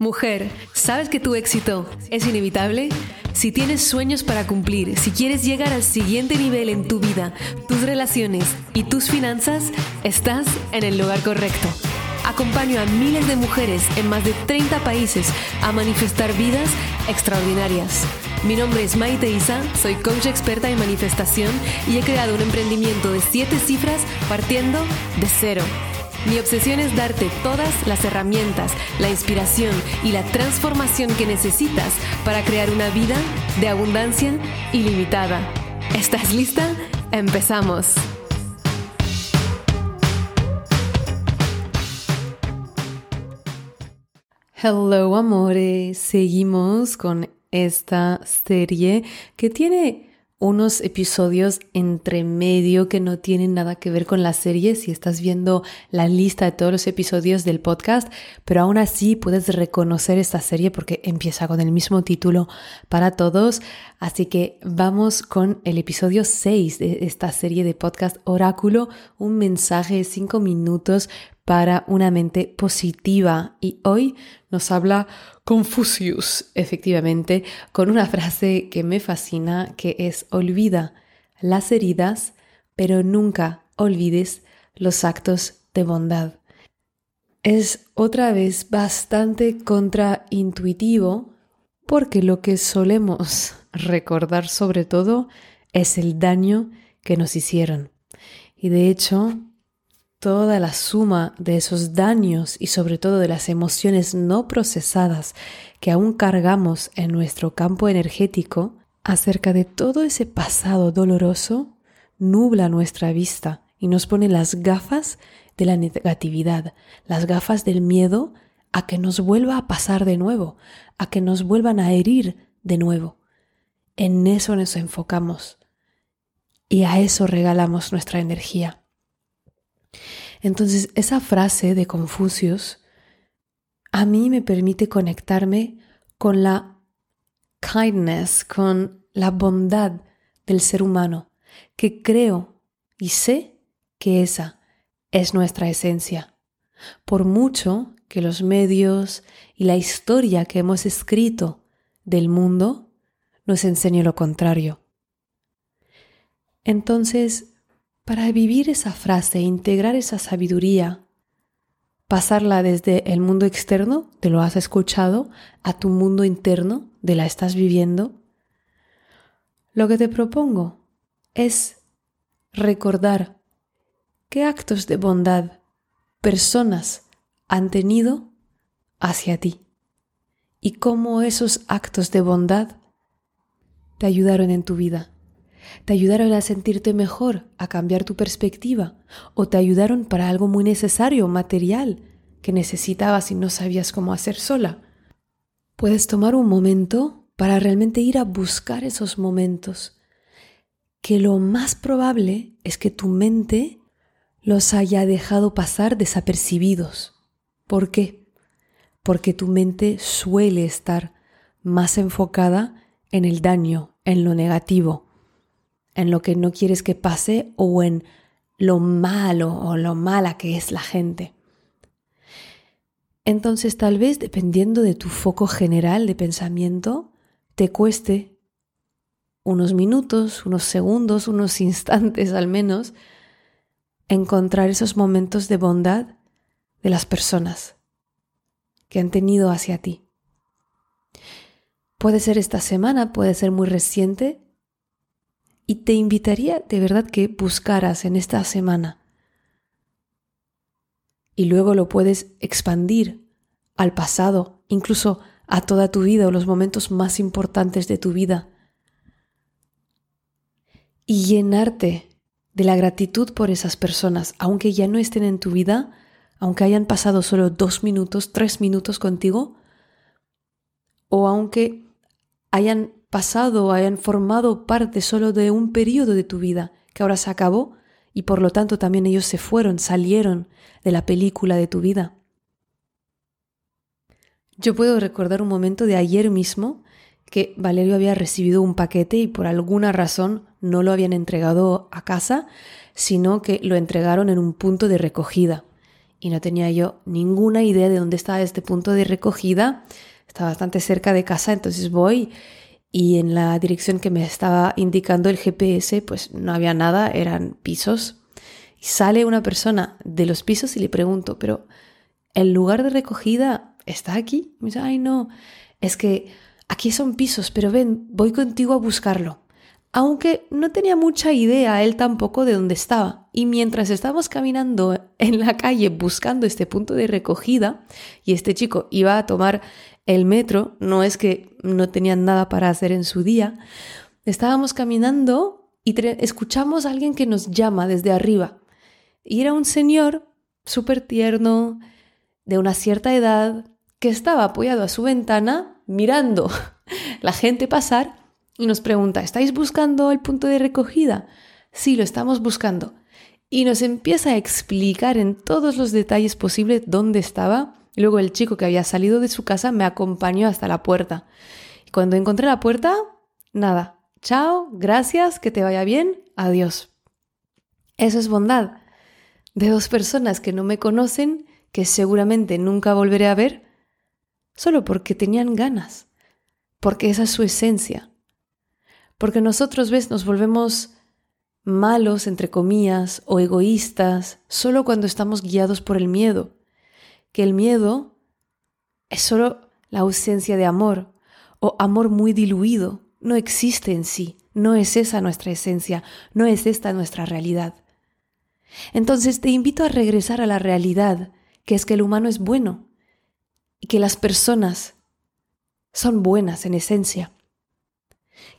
Mujer, ¿sabes que tu éxito es inevitable? Si tienes sueños para cumplir, si quieres llegar al siguiente nivel en tu vida, tus relaciones y tus finanzas, estás en el lugar correcto. Acompaño a miles de mujeres en más de 30 países a manifestar vidas extraordinarias. Mi nombre es Maite Isa, soy coach experta en manifestación y he creado un emprendimiento de 7 cifras partiendo de cero. Mi obsesión es darte todas las herramientas, la inspiración y la transformación que necesitas para crear una vida de abundancia ilimitada. ¿Estás lista? Empezamos. Hello amores, seguimos con esta serie que tiene unos episodios entre medio que no tienen nada que ver con la serie si estás viendo la lista de todos los episodios del podcast, pero aún así puedes reconocer esta serie porque empieza con el mismo título para todos. Así que vamos con el episodio 6 de esta serie de podcast Oráculo, un mensaje de 5 minutos para una mente positiva. Y hoy nos habla Confucius, efectivamente, con una frase que me fascina, que es olvida las heridas, pero nunca olvides los actos de bondad. Es otra vez bastante contraintuitivo porque lo que solemos recordar sobre todo es el daño que nos hicieron. Y de hecho, toda la suma de esos daños y sobre todo de las emociones no procesadas que aún cargamos en nuestro campo energético, acerca de todo ese pasado doloroso, nubla nuestra vista y nos pone las gafas de la negatividad, las gafas del miedo a que nos vuelva a pasar de nuevo, a que nos vuelvan a herir de nuevo. En eso nos enfocamos y a eso regalamos nuestra energía. Entonces, esa frase de Confucius a mí me permite conectarme con la kindness, con la bondad del ser humano, que creo y sé que esa es nuestra esencia. Por mucho que los medios y la historia que hemos escrito del mundo nos enseñe lo contrario. Entonces, para vivir esa frase, integrar esa sabiduría, pasarla desde el mundo externo, te lo has escuchado, a tu mundo interno, de la estás viviendo, lo que te propongo es recordar qué actos de bondad personas han tenido hacia ti y cómo esos actos de bondad te ayudaron en tu vida te ayudaron a sentirte mejor, a cambiar tu perspectiva, o te ayudaron para algo muy necesario, material, que necesitabas y no sabías cómo hacer sola. Puedes tomar un momento para realmente ir a buscar esos momentos, que lo más probable es que tu mente los haya dejado pasar desapercibidos. ¿Por qué? Porque tu mente suele estar más enfocada en el daño, en lo negativo, en lo que no quieres que pase o en lo malo o lo mala que es la gente. Entonces tal vez dependiendo de tu foco general de pensamiento, te cueste unos minutos, unos segundos, unos instantes al menos, encontrar esos momentos de bondad de las personas que han tenido hacia ti. Puede ser esta semana, puede ser muy reciente, y te invitaría de verdad que buscaras en esta semana. Y luego lo puedes expandir al pasado, incluso a toda tu vida o los momentos más importantes de tu vida. Y llenarte de la gratitud por esas personas, aunque ya no estén en tu vida, aunque hayan pasado solo dos minutos, tres minutos contigo, o aunque hayan pasado hayan formado parte solo de un periodo de tu vida que ahora se acabó y por lo tanto también ellos se fueron, salieron de la película de tu vida. Yo puedo recordar un momento de ayer mismo que Valerio había recibido un paquete y por alguna razón no lo habían entregado a casa, sino que lo entregaron en un punto de recogida. y no tenía yo ninguna idea de dónde estaba este punto de recogida. Estaba bastante cerca de casa, entonces voy y en la dirección que me estaba indicando el GPS pues no había nada, eran pisos. Y sale una persona de los pisos y le pregunto, pero ¿el lugar de recogida está aquí? Me dice, ay no, es que aquí son pisos, pero ven, voy contigo a buscarlo. Aunque no tenía mucha idea él tampoco de dónde estaba. Y mientras estábamos caminando en la calle buscando este punto de recogida, y este chico iba a tomar el metro, no es que no tenían nada para hacer en su día, estábamos caminando y escuchamos a alguien que nos llama desde arriba. Y era un señor súper tierno, de una cierta edad, que estaba apoyado a su ventana mirando la gente pasar y nos pregunta, ¿estáis buscando el punto de recogida? Sí, lo estamos buscando. Y nos empieza a explicar en todos los detalles posibles dónde estaba luego el chico que había salido de su casa me acompañó hasta la puerta. Y cuando encontré la puerta, nada. Chao, gracias, que te vaya bien, adiós. Eso es bondad. De dos personas que no me conocen, que seguramente nunca volveré a ver, solo porque tenían ganas, porque esa es su esencia. Porque nosotros, ves, nos volvemos malos, entre comillas, o egoístas, solo cuando estamos guiados por el miedo que el miedo es solo la ausencia de amor o amor muy diluido. No existe en sí, no es esa nuestra esencia, no es esta nuestra realidad. Entonces te invito a regresar a la realidad, que es que el humano es bueno y que las personas son buenas en esencia.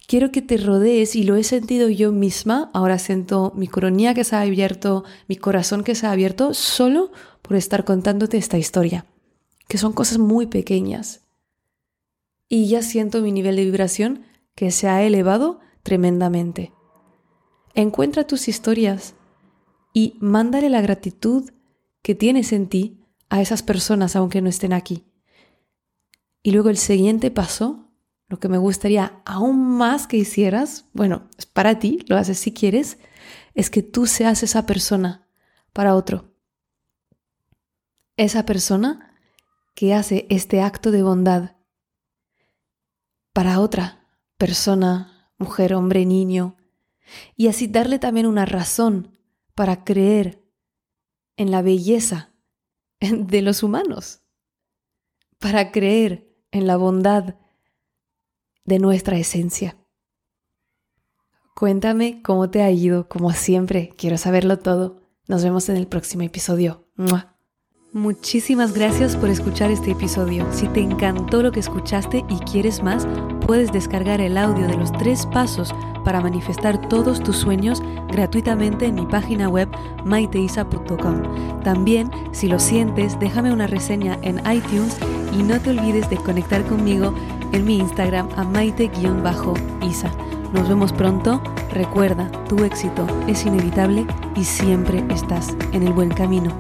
Quiero que te rodees y lo he sentido yo misma, ahora siento mi coronilla que se ha abierto, mi corazón que se ha abierto solo por estar contándote esta historia, que son cosas muy pequeñas. Y ya siento mi nivel de vibración que se ha elevado tremendamente. Encuentra tus historias y mándale la gratitud que tienes en ti a esas personas aunque no estén aquí. Y luego el siguiente paso, lo que me gustaría aún más que hicieras, bueno, es para ti, lo haces si quieres, es que tú seas esa persona para otro. Esa persona que hace este acto de bondad para otra persona, mujer, hombre, niño, y así darle también una razón para creer en la belleza de los humanos, para creer en la bondad de nuestra esencia. Cuéntame cómo te ha ido, como siempre, quiero saberlo todo. Nos vemos en el próximo episodio. Muchísimas gracias por escuchar este episodio. Si te encantó lo que escuchaste y quieres más, puedes descargar el audio de los tres pasos para manifestar todos tus sueños gratuitamente en mi página web maiteisa.com. También, si lo sientes, déjame una reseña en iTunes y no te olvides de conectar conmigo en mi Instagram a maite-isa. Nos vemos pronto. Recuerda, tu éxito es inevitable y siempre estás en el buen camino.